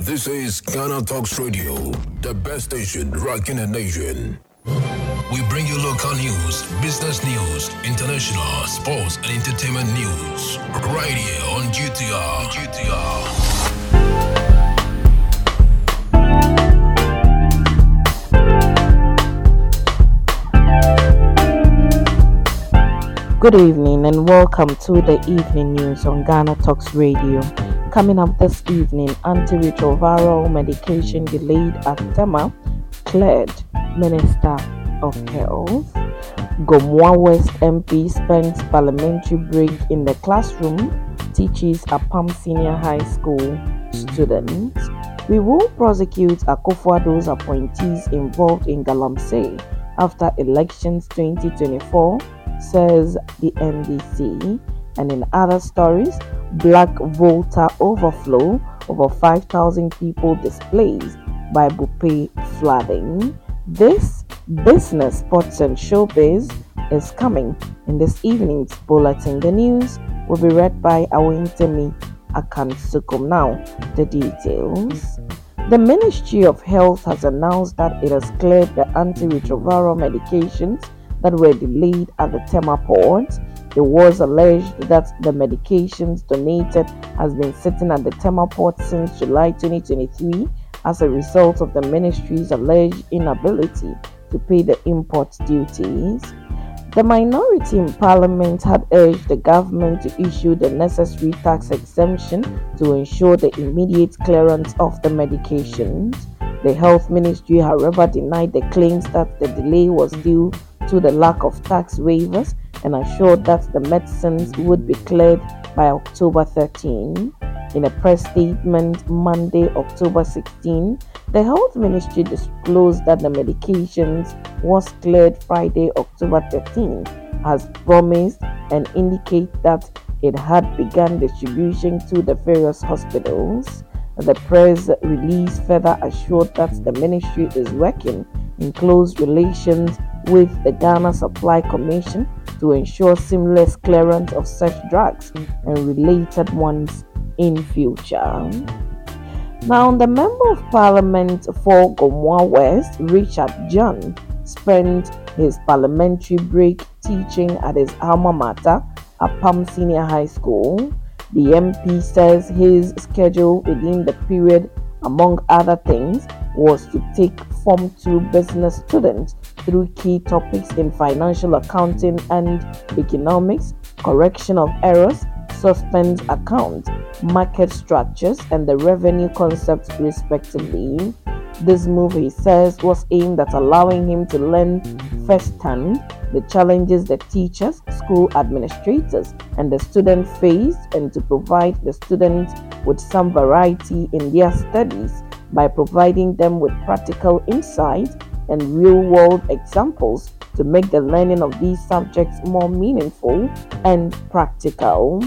This is Ghana Talks Radio, the best station rocking the nation. We bring you local news, business news, international, sports, and entertainment news. Right here on GTR. GTR. Good evening and welcome to the evening news on Ghana Talks Radio. Coming up this evening, antiretroviral medication delayed at Tema cleared Minister of Health. Gomoa West MP spends parliamentary break in the classroom, teaches Apam Senior High School students. We will prosecute Akufo-Addo's appointees involved in Galamsey after elections 2024 says the NDC. And in other stories, Black Volta overflow, over 5,000 people displaced by Bipe flooding. This business, sports, and showbiz is coming in this evening's bulletin. The news will be read by Awentemi Akansukum. Now, the details. The Ministry of Health has announced that it has cleared the antiretroviral medications that were delayed at the Tema port. It was alleged that the medications donated has been sitting at the Tema port since July 2023 as a result of the ministry's alleged inability to pay the import duties. The minority in parliament had urged the government to issue the necessary tax exemption to ensure the immediate clearance of the medications. The health ministry, however, denied the claims that the delay was due to the lack of tax waivers and assured that the medicines would be cleared by October 13. In a press statement Monday, October 16, the health ministry disclosed that the medications was cleared Friday, October 13, as promised, and indicate that it had begun distribution to the various hospitals. The press release further assured that the ministry is working in close relations with the Ghana Supply Commission to ensure seamless clearance of such drugs and related ones in future. Now, the Member of Parliament for Gomoa West, Richard John, spent his parliamentary break teaching at his alma mater, Apam Senior High School. The MP says his schedule within the period, among other things, was to take Form 2 business students through key topics in financial accounting and economics, correction of errors, suspense accounts, market structures, and the revenue concepts, respectively. This move, he says, was aimed at allowing him to learn firsthand the challenges the teachers, school administrators, and the students face, and to provide the students with some variety in their studies by providing them with practical insight and real world examples to make the learning of these subjects more meaningful and practical.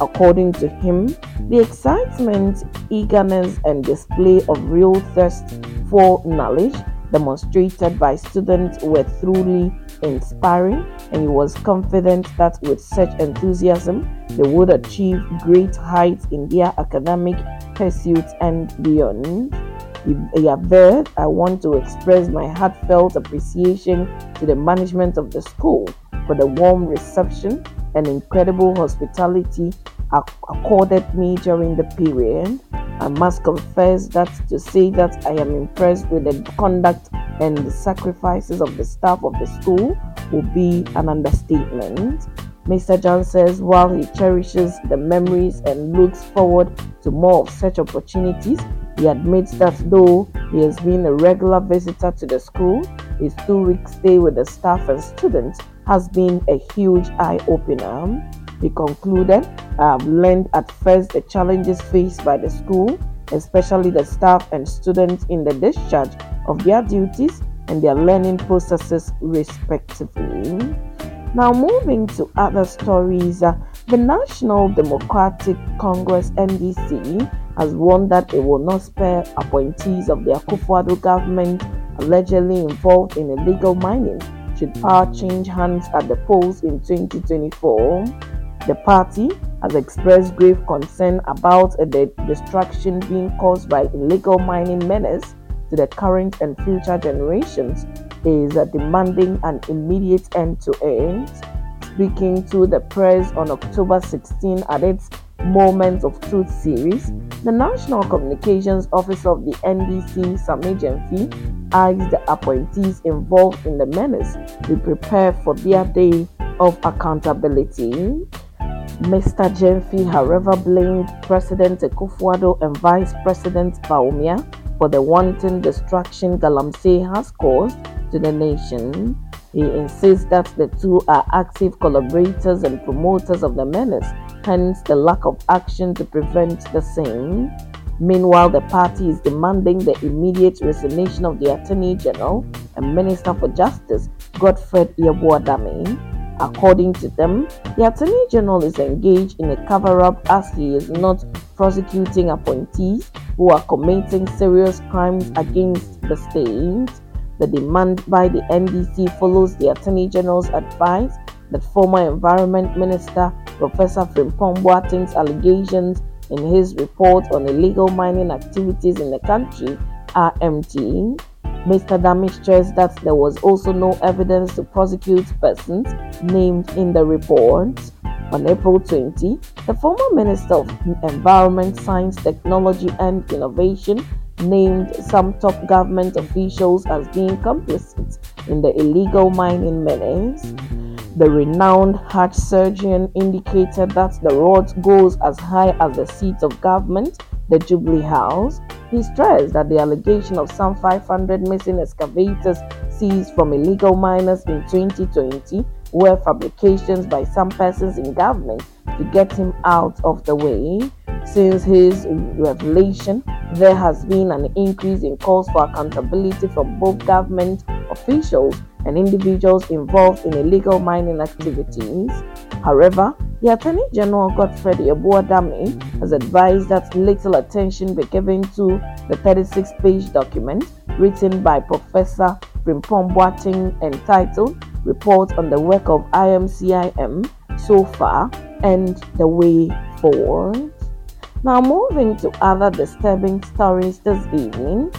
According to him, the excitement, eagerness, and display of real thirst for knowledge demonstrated by students were truly inspiring, and he was confident that with such enthusiasm, they would achieve great heights in their academic pursuits and beyond. Yaver, I want to express my heartfelt appreciation to the management of the school for the warm reception and incredible hospitality accorded me during the period. I must confess that to say that I am impressed with the conduct and the sacrifices of the staff of the school will be an understatement. Mr. John says while he cherishes the memories and looks forward to more of such opportunities, he admits that though he has been a regular visitor to the school, his two week stay with the staff and students has been a huge eye opener. He concluded, I have learned at first the challenges faced by the school, especially the staff and students in the discharge of their duties and their learning processes, respectively. Now, moving to other stories, uh, the National Democratic Congress NDC has warned that it will not spare appointees of the Akufo-Addo government allegedly involved in illegal mining should power change hands at the polls in 2024. The party, has expressed grave concern about the destruction being caused by illegal mining menace to the current and future generations, is demanding an immediate end to it. Speaking to the press on October 16 at its Moments of Truth series, the National Communications Officer of the NDC, Sammy Gyamfi, asked the appointees involved in the menace to prepare for their day of accountability. Mr. Gyamfi, however, blamed President Akufo-Addo and Vice President Bawumia for the wanton destruction Galamsey has caused to the nation. He insists that the two are active collaborators and promoters of the menace hence the lack of action to prevent the same. Meanwhile, the party is demanding the immediate resignation of the Attorney General and Minister for Justice, Godfred Yeboah-Dame. According to them, the Attorney General is engaged in a cover up as he is not prosecuting appointees who are committing serious crimes against the state. The demand by the NDC follows the Attorney General's advice that former Environment Minister Professor Frimpong Boateng's allegations in his report on illegal mining activities in the country are empty. Mr. Dame stressed that there was also no evidence to prosecute persons named in the report. On April 20, the former Minister of Environment, Science, Technology and Innovation named some top government officials as being complicit in the illegal mining menace. The renowned heart surgeon indicated that the road goes as high as the seat of government, the Jubilee House. He stressed that the allegation of some 500 missing excavators seized from illegal miners in 2020 were fabrications by some persons in government to get him out of the way. Since his revelation, there has been an increase in calls for accountability from both government officials and individuals involved in illegal mining activities. However, the Attorney General Godfred Yeboah-Dame has advised that little attention be given to the 36 page document written by Professor Frimpong Boateng entitled Report on the Work of IMCIM So Far and the Way Forward. Now, moving to other disturbing stories this evening.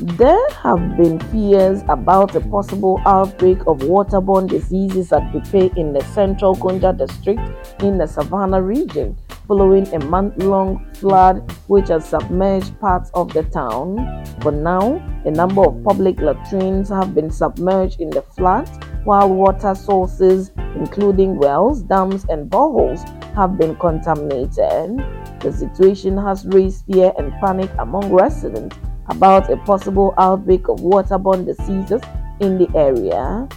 There have been fears about a possible outbreak of waterborne diseases at Bipe in the central Gonja district in the Savannah region following a month long flood which has submerged parts of the town. For now, a number of public latrines have been submerged in the flood, while water sources, including wells, dams, and boreholes, have been contaminated. The situation has raised fear and panic among residents about a possible outbreak of waterborne diseases in the area.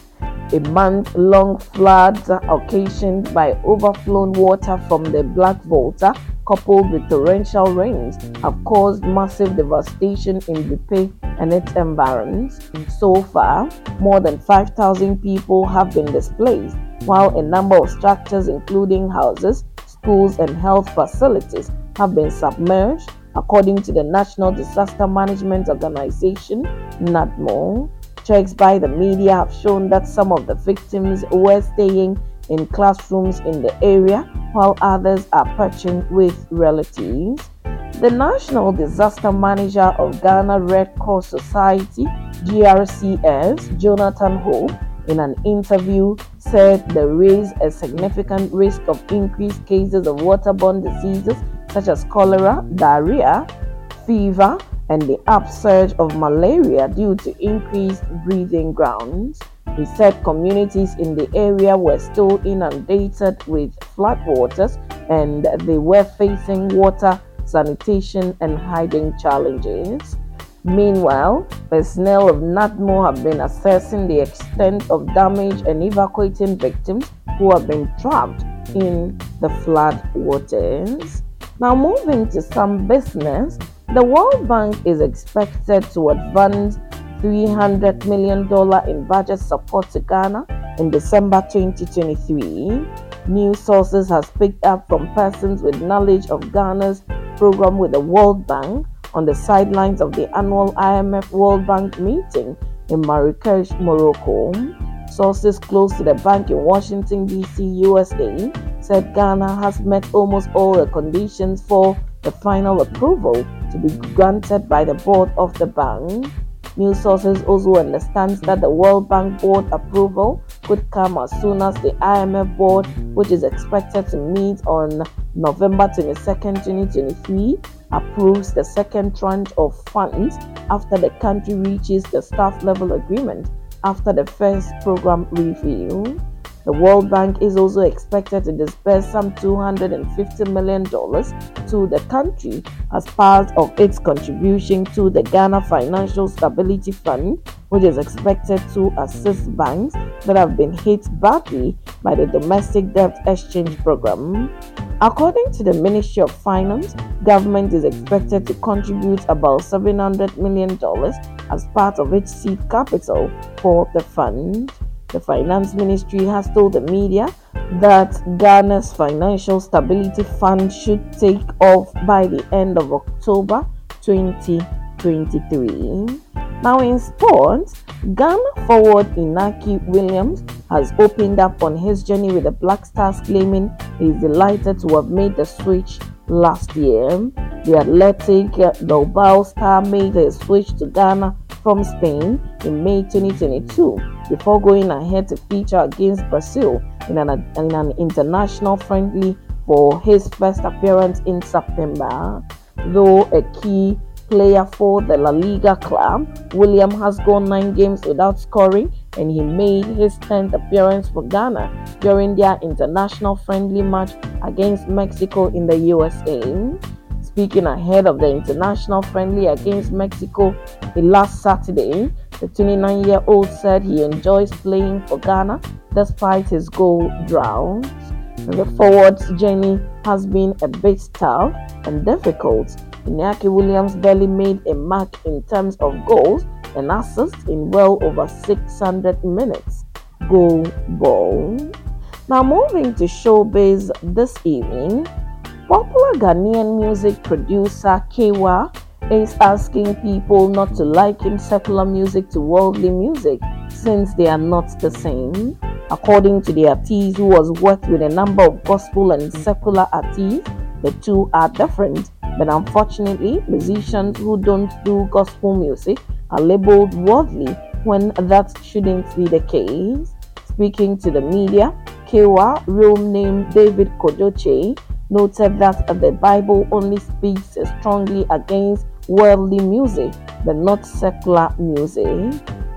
A month long flood occasioned by overflown water from the Black Volta, coupled with torrential rains, have caused massive devastation in Bipe and its environs. So far, more than 5,000 people have been displaced, while a number of structures, including houses, schools, and health facilities, have been submerged According to the National Disaster Management Organization, NADMO, checks by the media have shown that some of the victims were staying in classrooms in the area while others are perching with relatives. The National Disaster Manager of Ghana Red Cross Society, GRCS, Jonathan Ho, in an interview said there is a significant risk of increased cases of waterborne diseases such as cholera, diarrhea, fever, and the upsurge of malaria due to increased breeding grounds. He said communities in the area were still inundated with floodwaters and they were facing water, sanitation, and hiding challenges. Meanwhile, personnel of NADMO have been assessing the extent of damage and evacuating victims who have been trapped in the flood waters. Now, moving to some business, the World Bank is expected to advance $300 million in budget support to Ghana in December 2023. New sources has picked up from persons with knowledge of Ghana's program with the World Bank on the sidelines of the annual IMF World Bank meeting in Marrakesh, Morocco. Sources close to the bank in Washington, D.C., USA, said Ghana has met almost all the conditions for the final approval to be granted by the board of the bank. News sources also understands that the World Bank board approval could come as soon as the IMF board, which is expected to meet on November 22, 2023, approves the second tranche of funds after the country reaches the staff level agreement after the first program review. The World Bank is also expected to disburse some $250 million to the country as part of its contribution to the Ghana Financial Stability Fund, which is expected to assist banks that have been hit badly by the domestic debt exchange program. According to the Ministry of Finance, government is expected to contribute about $700 million as part of its seed capital for the fund. The Finance Ministry has told the media that Ghana's Financial Stability Fund should take off by the end of October 2023. Now, in sports, Ghana forward Inaki Williams has opened up on his journey with the Black Stars, claiming he's delighted to have made the switch last year. The athletic uh, Bilbao star made a switch to Ghana from Spain in May 2022 before going ahead to feature against Brazil in an, in an international friendly for his first appearance in September. Though a key player for the La Liga club, William has gone nine games without scoring and he made his 10th appearance for Ghana during their international friendly match against Mexico in the USA. Speaking ahead of the international friendly against Mexico last Saturday, the 29 year old said he enjoys playing for Ghana despite his goal drought. The forward's journey has been a bit tough and difficult. Inaki Williams barely made a mark in terms of goals and assists in well over 600 minutes. Goal ball. Now, moving to showbiz this evening, Popular Ghanaian music producer Kaywa is asking people not to liken secular music to worldly music since they are not the same. According to the artist who has worked with a number of gospel and secular artists, the two are different. But unfortunately, musicians who don't do gospel music are labeled worldly when that shouldn't be the case. Speaking to the media, Kaywa, real name David Kodoche, noted that the Bible only speaks strongly against worldly music but not secular music.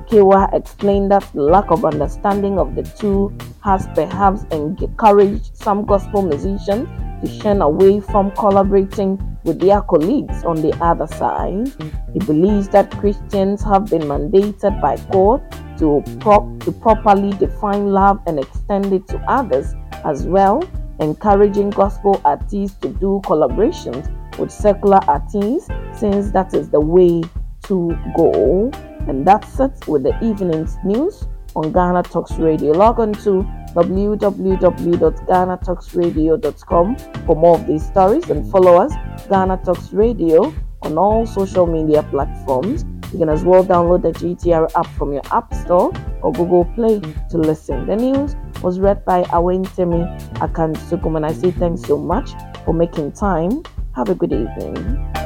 Kaywa explained that the lack of understanding of the two has perhaps encouraged some gospel musicians to shun away from collaborating with their colleagues on the other side. He believes that Christians have been mandated by God to, to properly define love and extend it to others as well encouraging gospel artists to do collaborations with secular artists since that is the way to go. And that's it with the evening's news on Ghana Talks Radio. Log on to www.ghanatalksradio.com for more of these stories and follow us, Ghana Talks Radio, on all social media platforms. You can as well download the GTR app from your App Store or Google Play to listen. The news was read by Awen Temi Akan Sukum, and I say thanks so much for making time. Have a good evening.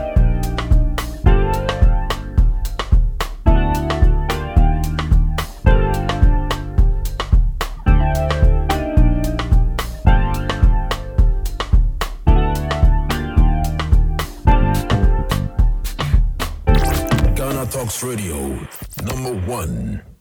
Radio, number one.